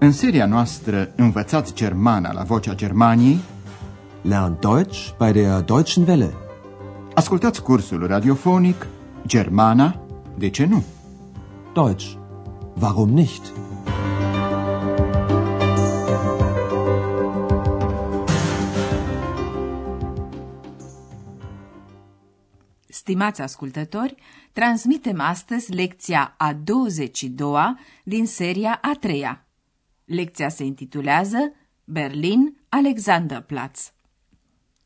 În seria noastră Învățați Germana la Vocea Germaniei Lern Deutsch bei der Deutschen Welle. Ascultați cursul radiofonic Germana, de ce nu? Deutsch. Warum nicht? Stimați ascultători, transmitem astăzi lecția a 22-a din seria a treia. Lecția se intitulează Berlin Alexanderplatz.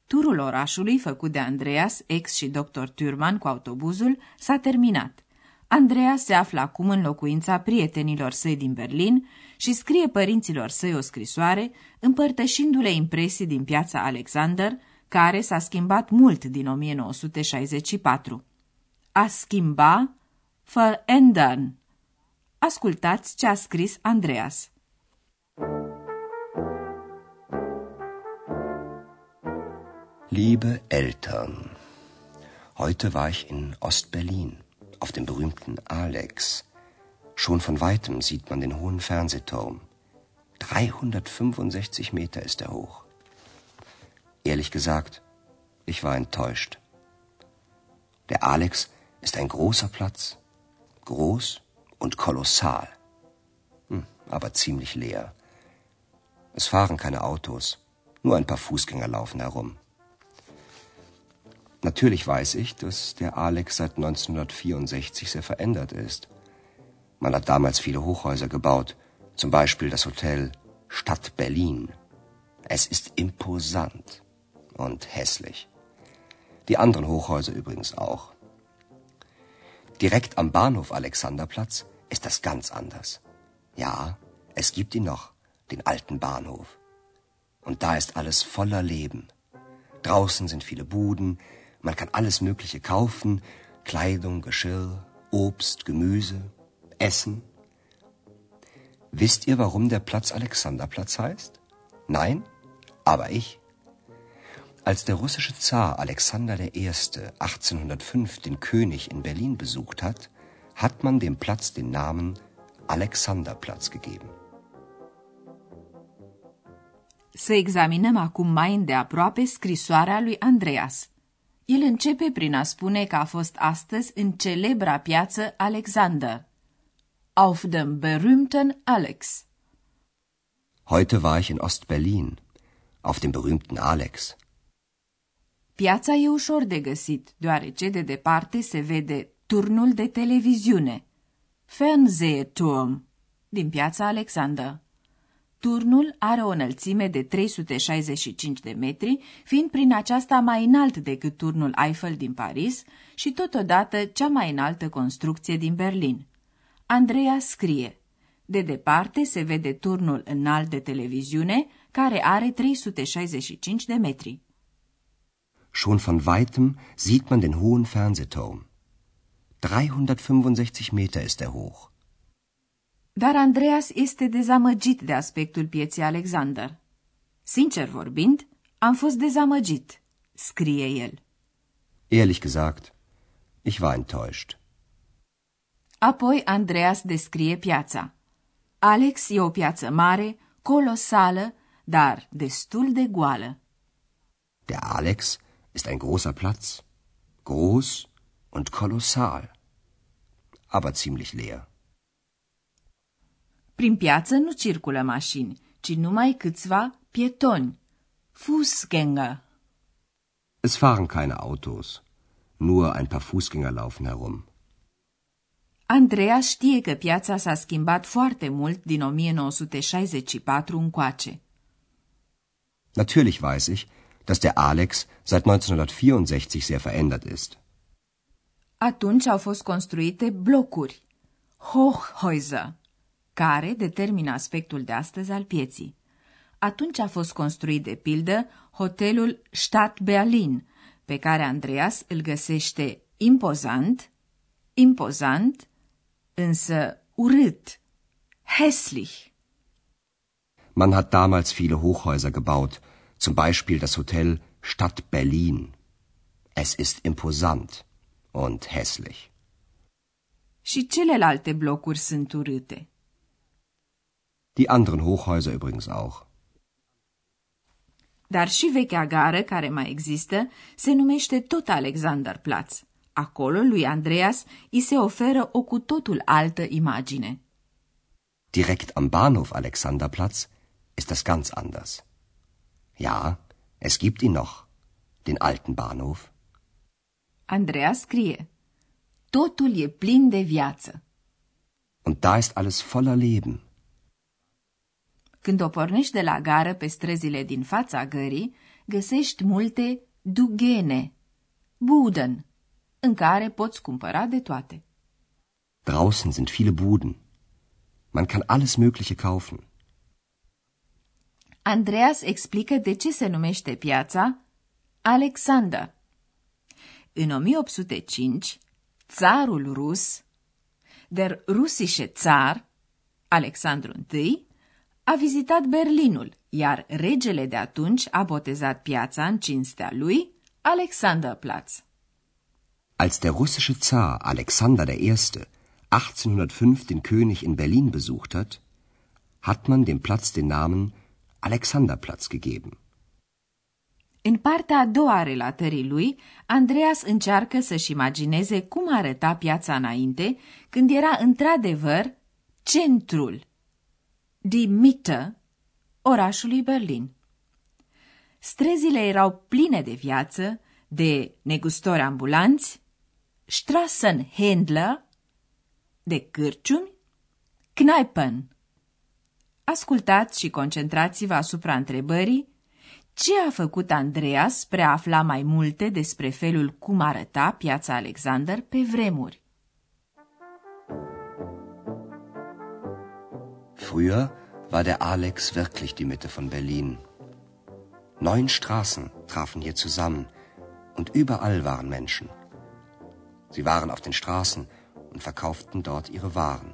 Turul orașului făcut de Andreas, ex și dr. Turman cu autobuzul s-a terminat. Andreas se află acum în locuința prietenilor săi din Berlin și scrie părinților săi o scrisoare, împărtășindu-le impresii din piața Alexander, care s-a schimbat mult din 1964. A schimba, verändern. Ascultați ce a scris Andreas. Liebe Eltern, heute war ich in Ostberlin, auf dem berühmten Alex. Schon von weitem sieht man den hohen Fernsehturm. 365 Meter ist er hoch. Ehrlich gesagt, ich war enttäuscht. Der Alex ist ein großer Platz, groß und kolossal, hm, aber ziemlich leer. Es fahren keine Autos, nur ein paar Fußgänger laufen herum. Natürlich weiß ich, dass der Alex seit 1964 sehr verändert ist. Man hat damals viele Hochhäuser gebaut, zum Beispiel das Hotel Stadt Berlin. Es ist imposant und hässlich. Die anderen Hochhäuser übrigens auch. Direkt am Bahnhof Alexanderplatz ist das ganz anders. Ja, es gibt ihn noch, den alten Bahnhof. Und da ist alles voller Leben. Draußen sind viele Buden, man kann alles Mögliche kaufen, Kleidung, Geschirr, Obst, Gemüse, Essen. Wisst ihr, warum der Platz Alexanderplatz heißt? Nein? Aber ich. Als der russische Zar Alexander I. 1805 den König in Berlin besucht hat, hat man dem Platz den Namen Alexanderplatz gegeben. Să examinăm acum mai îndeaproape scrisoarea lui Andreas. El începe prin a spune că a fost astăzi în celebra piață Alexander. Auf dem berühmten Alex. Heute war ich in Ostberlin, auf dem berühmten Alex. Piața e ușor de găsit, deoarece de departe se vede turnul de televiziune, Fernsehturm, din piața Alexander. Turnul are o înălțime de 365 de metri, fiind prin aceasta mai înalt decât turnul Eiffel din Paris și totodată cea mai înaltă construcție din Berlin. Andreea scrie, de departe se vede turnul înalt de televiziune, care are 365 de metri. Schon von weitem sieht man den hohen Fernsehturm. 365 Meter ist er hoch. Dar Andreas este dezamăgit de aspectul pieței Alexander. Sincer vorbind, am fost dezamăgit, scrie el. Ehrlich gesagt, ich war enttäuscht. Apoi Andreas descrie piața. Alex e o piață mare, colosală, dar destul de goală. Der Alex ist ein großer Platz, groß und kolossal, aber ziemlich leer. Prin piață nu circulă mașini, ci numai câțiva pietoni, Fußgänger. Es fahren keine Autos, nur ein paar Fußgänger laufen herum. Andreea știe că piața s-a schimbat foarte mult din 1964 încoace. Natürlich weiß ich, dass der Alex seit 1964 sehr verändert ist. Atunci au fost construite blocuri, Hochhäuser, care determină aspectul de astăzi al pieții. Atunci a fost construit de pildă hotelul Stadt Berlin, pe care Andreas îl găsește impozant, impozant, însă urât, hässlich. Man hat damals viele Hochhäuser gebaut, zum Beispiel das Hotel Stadt Berlin. Es ist imposant und hässlich. Și celelalte blocuri sunt urâte. Die anderen Hochhäuser übrigens auch. Dar și vechea gară, care mai există, se numește tot Alexanderplatz. Acolo, lui Andreas, îi se oferă o cu totul altă imagine. Direkt am Bahnhof Alexanderplatz ist das ganz anders. Ja, es gibt ihn noch, den alten Bahnhof. Andreas scrie, totul e plin de viață. Und da ist alles voller Leben. Când o pornești de la gară pe străzile din fața gării, găsești multe dugene, buden, în care poți cumpăra de toate. Draußen sind viele Buden. Man kann alles Mögliche kaufen. Andreas explică de ce se numește piața Alexander. În 1805, țarul rus, der russische Zar, Alexandru I, a vizitat Berlinul, iar regele de atunci a botezat piața în cinstea lui Alexanderplatz. Als der russische Zar Alexander I. 1805 den König in Berlin besucht hat, hat man dem Platz den Namen Alexanderplatz gegeben. În partea a doua a relatării lui, Andreas încearcă să-și imagineze cum arăta piața înainte, când era într-adevăr centrul, die Mitte, orașului Berlin. Străzile erau pline de viață, de negustori ambulanți, Strassenhändler, de cârciumi, Kneipen. Ascultați și concentrați-vă asupra întrebării ce a făcut Andreas spre a afla mai multe despre felul cum arăta piața Alexander pe vremuri. Früher war der Alex wirklich die Mitte von Berlin. Neun Straßen trafen hier zusammen und überall waren Menschen. Sie waren auf den Straßen und verkauften dort ihre Waren.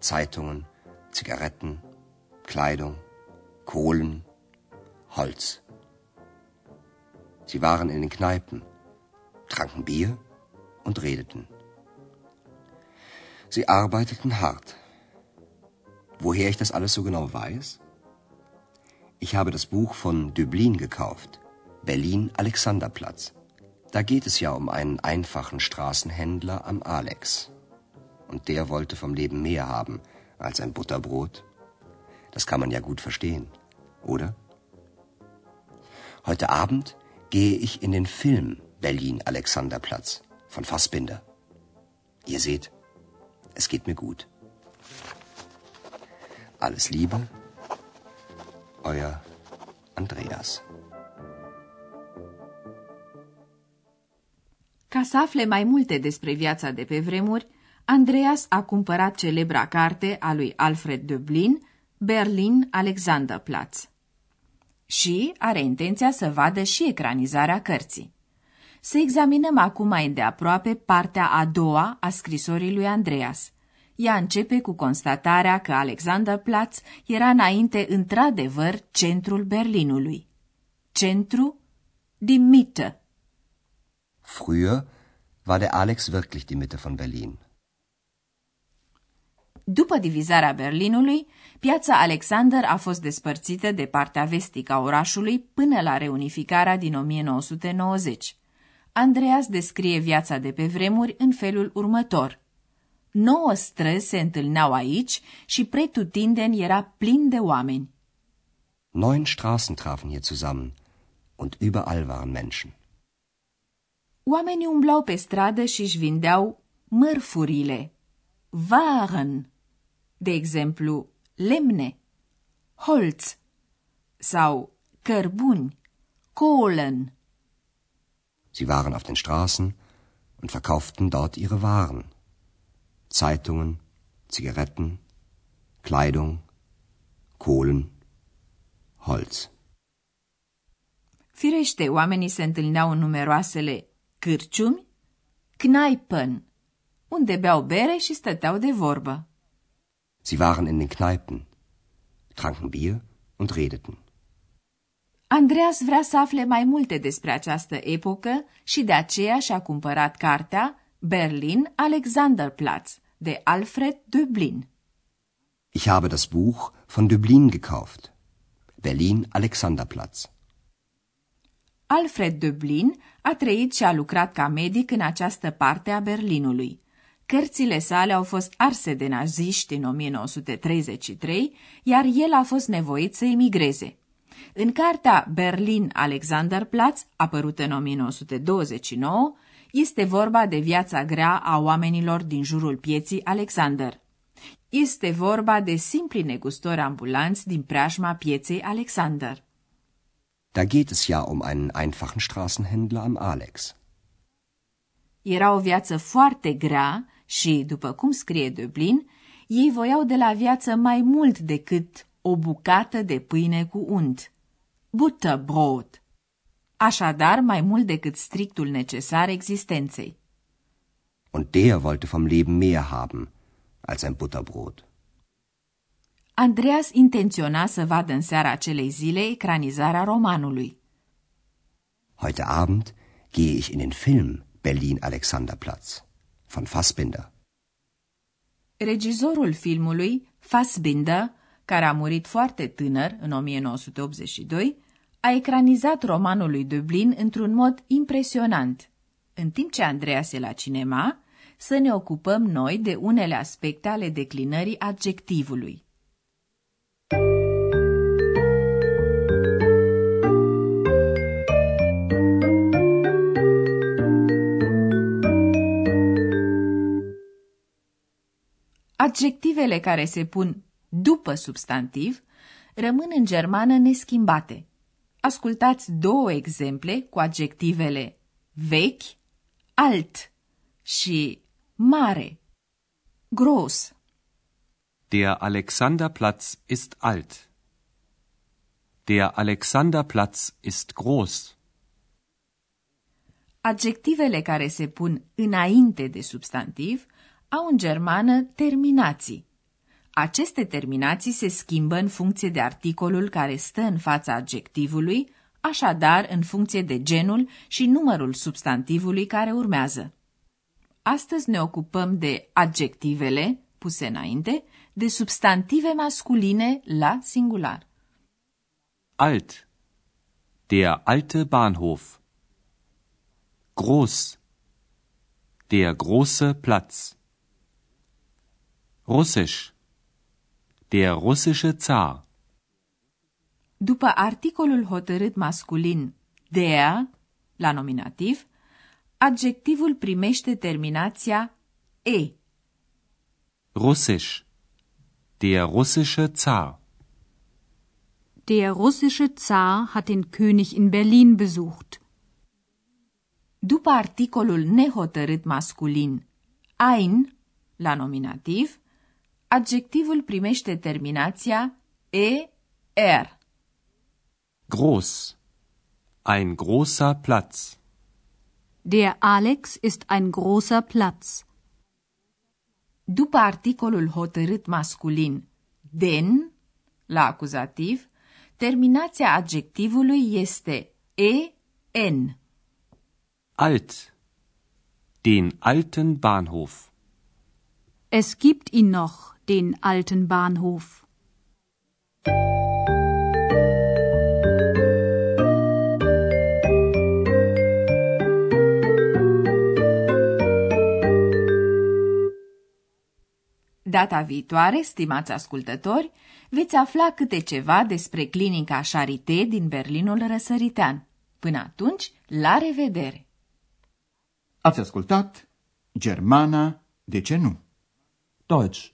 Zeitungen, Zigaretten, Kleidung, Kohlen, Holz. Sie waren in den Kneipen, tranken Bier und redeten. Sie arbeiteten hart. Woher ich das alles so genau weiß? Ich habe das Buch von Döblin gekauft, Berlin Alexanderplatz. Da geht es ja um einen einfachen Straßenhändler am Alex. Und der wollte vom Leben mehr haben als ein Butterbrot. Das kann man ja gut verstehen, oder? Heute Abend gehe ich in den Film Berlin Alexanderplatz von Fassbinder. Ihr seht, es geht mir gut. Alles Liebe, euer Andreas. Ca să afle mai multe despre viața de pe vremuri, Andreas a cumpărat celebra carte a lui Alfred Döblin, Berlin Alexanderplatz. Și are intenția să vadă și ecranizarea cărții. Să examinăm acum mai îndeaproape partea a doua a scrisorii lui Andreas. Ea începe cu constatarea că Alexanderplatz era înainte într-adevăr centrul Berlinului. Centru din Mitte. Früher war der Alex wirklich die Mitte von Berlin. După divizarea Berlinului, piața Alexander a fost despărțită de partea vestică a orașului până la reunificarea din 1990. Andreas descrie viața de pe vremuri în felul următor. Nouă străzi se întâlneau aici și pretutindeni era plin de oameni. Neun Straßen trafen hier zusammen und überall waren Menschen. Oamenii umblau pe stradă și își vindeau mărfurile, waren, de exemplu, lemne, holz sau cărbuni, Kohlen. Sie waren auf den Straßen und verkauften dort ihre Waren. Zeitungen, Zigaretten, Kleidung, Kohlen, Holz. Firește, oamenii se întâlneau în numeroasele cârciumi, Kneipen, unde beau bere și stăteau de vorbă. Sie waren in den Kneipen, tranken Bier und redeten. Andreas vrea să afle mai multe despre această epocă și de aceea și-a cumpărat cartea Berlin Alexanderplatz de Alfred Döblin. Ich habe das Buch von Dublin gekauft. Berlin Alexanderplatz. Alfred Dublin a trăit și a lucrat ca medic în această parte a Berlinului. Cărțile sale au fost arse de naziști în 1933, iar el a fost nevoit să emigreze. În cartea Berlin Alexanderplatz, apărută în 1929, este vorba de viața grea a oamenilor din jurul pieții Alexander. Este vorba de simpli negustori ambulanți din preajma pieței Alexander. Da geht es ja um einen einfachen Straßenhändler am Alex. Era o viață foarte grea și, după cum scrie Dublin, ei voiau de la viață mai mult decât o bucată de pâine cu unt. Butterbrot. Așadar, mai mult decât strictul necesar existenței. Und der wollte vom Leben mehr haben als ein Butterbrot. Andreas intenționa să vadă în seara acelei zile ecranizarea romanului. Heute Abend gehe ich in den Film Berlin Alexanderplatz von Fassbinder. Regizorul filmului, Fassbinder, care a murit foarte tânăr, în 1982, a ecranizat romanul lui Dublin într-un mod impresionant. În timp ce Andreas e la cinema, să ne ocupăm noi de unele aspecte ale declinării adjectivului. Adjectivele care se pun după substantiv rămân în germană neschimbate. Ascultați două exemple cu adjectivele vechi, alt și mare, gros. Der Alexanderplatz ist alt. Der Alexanderplatz ist groß. Adjectivele care se pun înainte de substantiv au în germană terminații. Aceste terminații se schimbă în funcție de articolul care stă în fața adjectivului, așadar în funcție de genul și numărul substantivului care urmează. Astăzi ne ocupăm de adjectivele puse înainte, de substantive masculine la singular. Alt. Der alte Bahnhof. Groß. Der große Platz. Russisch. Der russische Zar. După articolul hotărât masculin der, la nominativ, adjectivul primește terminația e. Russisch. Der russische Zar. Der russische Zar hat den König in Berlin besucht. După articolul nehotărât masculin ein, la nominativ, adjectivul primește terminația er. Groß. Ein großer Platz. Der Alex ist ein großer Platz. După articolul hotărât masculin den, la acuzativ, terminația adjectivului este en. Alt. Den alten Bahnhof. Es gibt ihn noch, den alten Bahnhof. Data viitoare, stimați ascultători, veți afla câte ceva despre clinica Charité din Berlinul răsăritean. Până atunci, la revedere! Ați ascultat Germana, de ce nu? Deutsch.